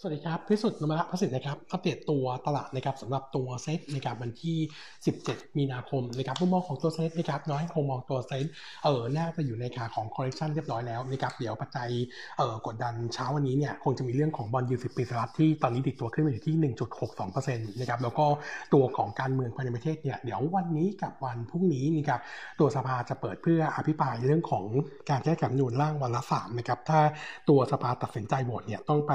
สวัสดีครับ พิสุทธิ์นมระพสิทธิ์นะครับ อัปเดตตัวตลาดนะครับสำหรับตัวเซ็ตนะครับวันที่ 17 มีนาคมนะครับมุมมองของตัวเซ็ตนะครับน้อยคงมองตัวเซ็ตเออน่าจะอยู่ในขาของ correction เรียบร้อยแล้วนะครับเดี๋ยวปัจจัยเออกดดันเช้าวันนี้เนี่ยคงจะมีเรื่องของ bond yield สิบปีสหรัฐที่ตอนนี้ดีดตัวขึ้นมาอยู่ที่ 1.62%นะครับแล้วก็ตัวของการเมืองภายในประเทศเนี่ยเดี๋ยววันนี้กับวันพรุ่งนี้นะครับตัวสภาจะเปิดเพื่ออภิปรายเรื่องของการแก้ไขรัฐมนูญร่างวันละสามนะครับถ้าตัวสภาตัดสินใจโหวตเนี่ยต้องไป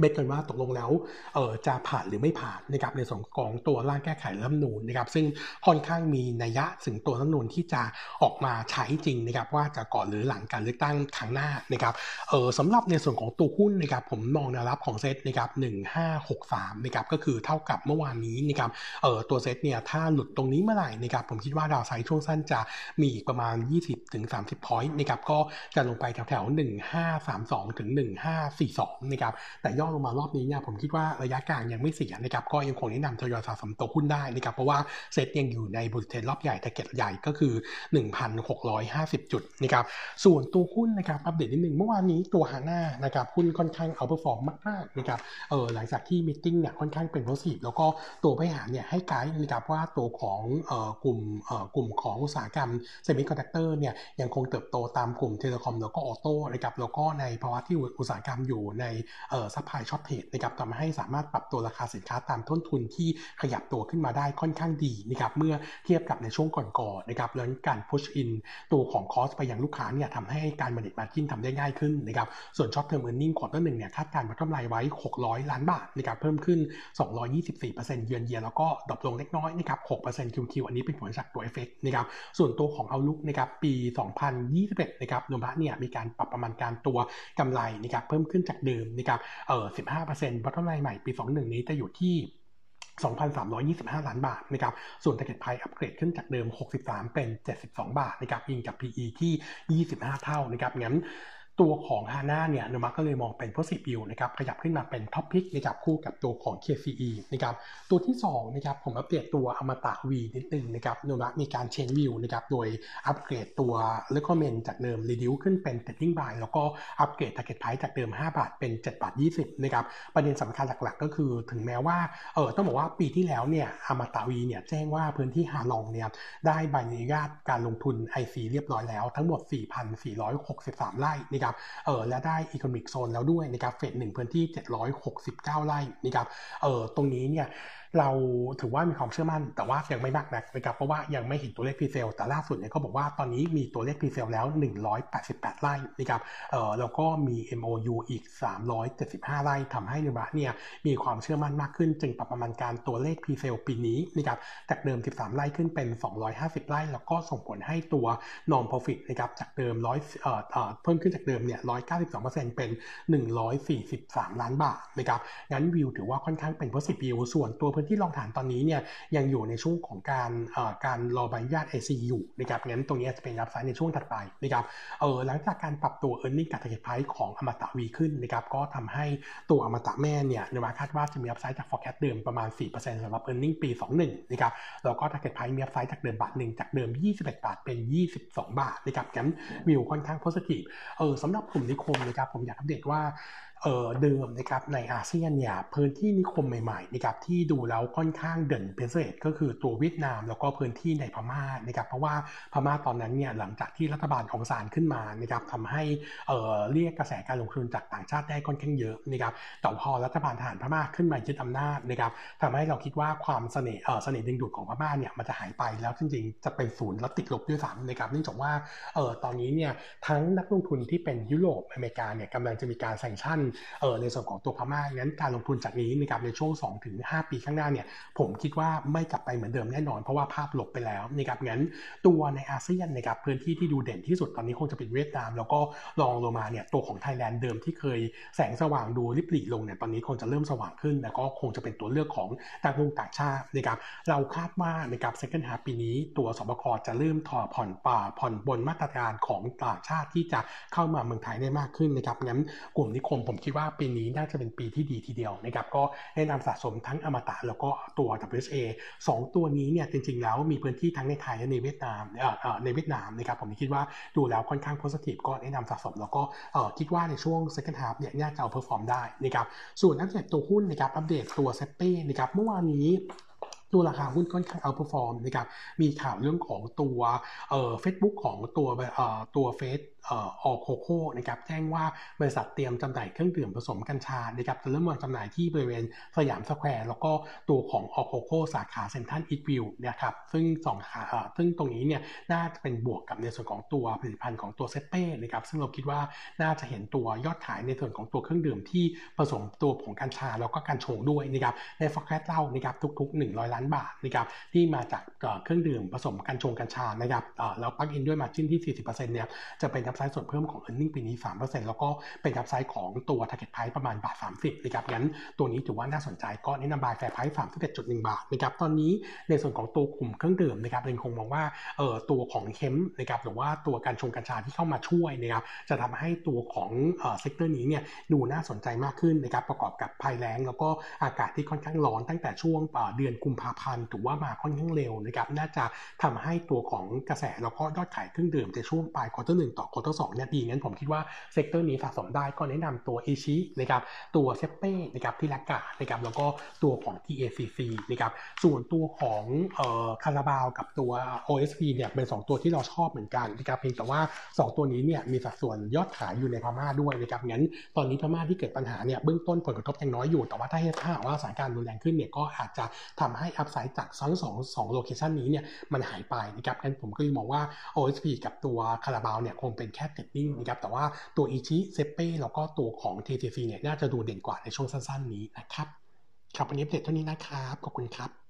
เบสกันว่าตกลงแล้วเออจะผ่านหรือไม่ผ่านนะครับในส่วนของตัวร่างแก้ไขรัฐมนูญนะครับ ซึ่งค่อนข้างมีนัยยะถึงตัวรัฐมนูญที่จะออกมาใช้จริงนะครับ ว่าจะก่อนหรือหลังการเลือกตั้งครั้งหน้านะครับเออสำหรับในส่วนของตัวหุ้นนะครับ ผมมองแนวรับของเซตนะครับหนึ่งห้าหกสามนะครับก็คือเท่ากับเมื่อวานนี้นะครับเออตัวเซตเนี่ยถ้าหลุดตรงนี้เมื่อไหร่นะครับผมคิดว่าดาวไซด์ช่วงสั้นจะมีอีกประมาณ 20ถึง30 point นะครับก็จะลงไปแถวๆ1532ถึง1542นะครับแต่ย่อลงมารอบนี้เนี่ยผมคิดว่าระยะกลางยังไม่เสียนะครับก็ยังคงแนะนำทยอยสะสมตัวหุ้นได้นะครับเพราะว่าเซ็ตยังอยู่ใน bull trend รอบใหญ่ target ใหญ่ก็คือ 1,650 จุดนะครับส่วนตัวหุ้นนะครับอัปเดตนิดนึงเมื่อวานนี้ตัว HANA นะครับหุ้นค่อนข้าง outperform มากๆนะครับเออหลังจากที่ meeting เนี่ยค่อนข้างเป็น positive แล้วก็ตัวบริหารเนี่ยให้ไกด์นะครับว่าตัวของเอ่อกลุ่มเอ่อกลุ่มของอุตสาหกรรมเซมิคอนดักเตอร์เนี่ยยังคงเติบโตตามกลุ่ม telecom แล้วก็ auto นะครับแล้วก็ในภาวะที่อุตสาหกรรมอยู่ในเอ่อ supply shortage นะครับทำให้สามารถปรับตัวราคาสินค้าตามต้นทุนที่ขยับตัวขึ้นมาได้ค่อนข้างดีนะครับเมื่อเทียบกับในช่วงก่อนๆนะครับแล้วการ push in ตัวของ cost ไปยังลูกค้าเนี่ยทำให้การบริหาร margin ทำได้ง่ายขึ้นนะครับส่วน short term earning quarter หนึ่งเนี่ยคาดการณ์กำไรไว้ 600 ล้านบาทนะครับเพิ่มขึ้น 224% year on year แล้วก็ drop ลงเล็กน้อยนะครับ6% QoQ อันนี้เป็นผลจากตัวเอฟเฟกนะครับส่วนตัวของ outlook นะครับปี 2021นะครับโนมูระเนี่ยมีการปรับประมาณการตัวกำไรนะครับเพิ่มขึ้นจากเดิมนะครับเอ่อ15%ตัวกำไรใหม่ปี 21 นี้จะอยู่ที่ 2,325 ล้านบาทนะครับ ส่วน target price upgrade ขึ้นจากเดิม 63 เป็น 72 บาทนะครับ ยิงกับ PE ที่ 25 เท่านะครับ งั้น ตัวของฮาน่าเนี่ยโนมูระก็เลยมองเป็น positive view นะครับขยับขึ้นมาเป็น top pick นะครับคู่กับตัวของ KCE นะครับตัวที่2นะครับผมอัปเดตตัวอมตะ V นิดนึงนะครับโนมูระมีการ change view นะครับโดยอัปเกรดตัว recommend จากเดิม reduce ขึ้นเป็น trading buy แล้วก็อัปเกรด target price จากเดิม 5 บาท เป็น 7 บาท 20นะครับประเด็นสำคัญหลักๆ ก็คือถึงแม้ว่าเออต้องบอกว่าปีที่แล้วเนี่ยอมตะ V เนี่ยแจ้งว่าพื้นที่ฮาลองเนี่ยได้ใบอนุญาตการลงทุน IC เรียบร้อยแล้วทั้งหมด 4,463 ไร่นะครับเออและได้ economic zone แล้วด้วยนะครับ phase หนึ่งพื้นที่ 769 ไร่นะครับเออตรงนี้เนี่ย เราถือว่ามีความเชื่อมั่น แต่ว่ายังไม่มากนักนะครับเพราะว่ายังไม่เห็นตัวเลข presale แต่ล่าสุดเนี่ยเขาบอกว่าตอนนี้มีตัวเลข presale แล้ว 188 ไร่นะครับเออแล้วก็มี MOU อีก 375 ไร่ทำให้โนมูระเนี่ยมีความเชื่อมั่นมากขึ้น จึงปรับประมาณการตัวเลข presale ปีนี้นะครับจากเดิม 13 ไร่ขึ้นเป็น 250 ไร่ แล้วก็ส่งผลให้ตัวนอ n profit นะครับจากเดิม100เอ่อเอ่อเพิ่มขึ้นจากเดิมเนี่ย192%เป็น 143 ล้านบาทนะครับงั้นวิวถือว่าค่อนข้างเป็น positive ส่วนตัวพื้นที่รองฐานตอนนี้เนี่ยยังอยู่ในช่วงของการการรอใบอนุญาต IC อยู่นะครับงั้นตรงนี้จะเป็นรับไซด์ในช่วงถัดไปนะครับเออหลังจากการปรับตัว e a r n i n g กับ target price ของอมตะวีขึ้นนะครับก็ทำให้ตัวอมตะแม่เนี่ยนมาคาดว่าจะมีอัพไซด์จาก forecast เดิมประมาณ 4%สำหรับ e a r n i n g ปี 21นะครับแล้วก็ target price มีอัพไซด์จากเดิมบาทหนึ่งจากเดิม 21 บาทเป็น 22 บาทนะครับงั้นวิวค่อนข้าง positive เออสำหรับกลุ่มนิคมนะครับผมอยากอัปเดตว่า เเดิมนะครับในอาเซียนเนี่ยพื้นที่นิคมใหม่ๆนะครับที่ดูแล้วค่อนข้างเด่นเป็นเศษก็คือตัวเวียดนามแล้วก็พื้นที่ในพม่านะครับเพราะว่าพม่าตอนนั้นเนี่ยหลังจากที่รัฐบาลของศาลขึ้นมานะครับทำให้เเรียกกระแสการลงทุนจากต่างชาติได้ค่อนข้างเยอะนะครับแต่พอรัฐบาลทหารพม่าขึ้นมายึดอำนาจนะครับทำให้เราคิดว่าความเสน่ห์เสน่ห์ดึงดูดของพม่าเนี่ยมันจะหายไปแล้วจริงๆจะเป็นศูนย์แล้วติดลบด้วยซ้ำนะครับเนื่องจากว่าเออตอนนี้เนี่ยทั้งนักลงทุนที่เป็นยุโรปอเมริกาเนี่ยกำลังจะมีการแซงชั่นเออในส่วนของตัวพม่างั้นการลงทุนจากนี้นะครับในช่วง2-5ปีข้างหน้าเนี่ยผมคิดว่าไม่กลับไปเหมือนเดิมแน่นอน เพราะว่าภาพหลบไปแล้วนะครับงั้นตัวในอาเซียนนะครับพื้นที่ที่ดูเด่นที่สุดตอนนี้คงจะเป็นเวียดนาม แล้วก็รองลงมาเนี่ยตัวของไทยแลนด์เดิมที่เคยแสงสว่างดูริบหรี่ลงเนี่ยตอนนี้คงจะเริ่มสว่างขึ้น แล้วก็คงจะเป็นตัวเลือกของต่างลงต่างชาตินะครับเราคาดว่านะครับ second half ปีนี้ตัวสบคจะเริ่มถอผ่อนป่าผ่อนบนมาตรการของต่างชาติที่จะเข้ามาเมืองไทยได้มากขึ้นนะครับงั้นกลุ่มนิคมผมผมคิดว่าปีนี้น่าจะเป็นปีที่ดีทีเดียวนะครับก็แนะนำสะสมทั้งอมตะแล้วก็ตัว WSA 2 ตัวนี้เนี่ยจริงๆแล้วมีพื้นที่ทั้งในไทยและในเวียดนามในเวียดนามนะครับผมคิดว่าดูแล้วค่อนข้าง positive ก็แนะนำสะสม แล้วก็คิดว่าในช่วง second half เนี่ยน่าจะ outperform ได้นะครับส่วนอัปเดตตัวหุ้นนะครับอัปเดตตัวเซ็ปเป้นะครับเมื่อวานนี้ตัวราคาหุ้นค่อนข้าง outperform นะครับ มีข่าวเรื่องของตัวเอ่อเฟซบุ๊กของตัวเอ่อตัวเฟซ All Coco นะครับแจ้งว่าบริษัทเตรียมจำหน่ายเครื่องดื่มผสมกัญชานะครับจะเริ่มวางจำหน่ายที่บริเวณสยามสแควร์แล้วก็ตัวของ All Coco สาขาเซ็นทรัลอีสต์วิลล์นะครับซึ่งสองสาขาซึ่งตรงนี้เนี่ยน่าจะเป็นบวกกับในส่วนของตัวผลิตภัณฑ์ของตัวเซ็ปเป้นะครับซึ่งเราคิดว่าน่าจะเห็นตัวยอดขายในส่วนของตัวเครื่องดื่มที่ผสมตัวผงกัญชาแล้วก็กัญชงด้วยนะครับใน forecast เรานะครับทุก ๆ 100 ล้านบาทนะครับที่มาจากเครื่องดื่มผสมกัญชงกัญชานะครับแล้ว plug in ด้วย margin ที่ 40%เนี่ยจะเป็น upside ส่วนเพิ่มของ e a r n i n g ปีนี้ 3%แล้วก็เป็น upside ของตัว target price ประมาณบาท 30นะครับงั้นตัวนี้ถือว่าน่าสนใจก็แนะนำ buy fair price 31.1 บาทนะครับตอนนี้ในส่วนของตัวกลุ่มเครื่องดื่มนะครับยังคงมองว่าเอ่อตัวของเค็มนะครับหรือว่าตัวกัญชงกัญชาที่เข้ามาช่วยนะครับจะทำให้ตัวของเอ่อ sector นี้เนี่ยดูน่าสนใจมากขึ้นนะครับประกอบกับภัยแล้ง แล้วก็อากาศที่ค่อนข้างร้อนตั้งแต่ช่วงเดือนกุมภาพันธ์ถือว่ามาค่อนข้างเร็วนะครับน่าจะทำให้ตัวของกระแสแล้วก็ยอดขายเครื่องดื่มในช่วงปลาย quarter หนึ่งต่อ quarter สองเนี่ยดีงั้นผมคิดว่า sector นี้สะสมได้ก็แนะนำตัวอิชินะครับตัวเซ็ปเป้นะครับที่ลักานะครับแล้วก็ตัวของ TACC นะครับส่วนตัวของเอ่อคาราบาวกับตัว OSP เนี่ยเป็น 2 ตัวที่เราชอบเหมือนกันนะครับเพียงแต่ว่า 2 ตัวนี้เนี่ยมีสัดส่วนยอดขายอยู่ในพม่าด้วยนะครับงั้นตอนนี้พม่าที่เกิดปัญหาเนี่ยเบื้องต้นผลกระทบยังน้อยอยู่แต่ว่าถ้าถ้าหากว่าสถานการณ์รุนแรงขึ้นเนี่ยก็อาจจะทำให้ upside จากทั้งสองสอง location นี้เนี่ยมันหายไปนะครับงั้นผมก็เลยมองว่า OSP กับตัวคาราบาวเนี่ยคงเป็นแค่ trading นะครับ แต่ว่าตัวอิชิเซเป้แล้วก็ตัวของ TTC เนี่ยน่าจะดูเด่นกว่าในช่วงสั้นๆนี้นะครับ ครับวันนี้อัปเดเท่านี้นะครับ ขอบคุณครับ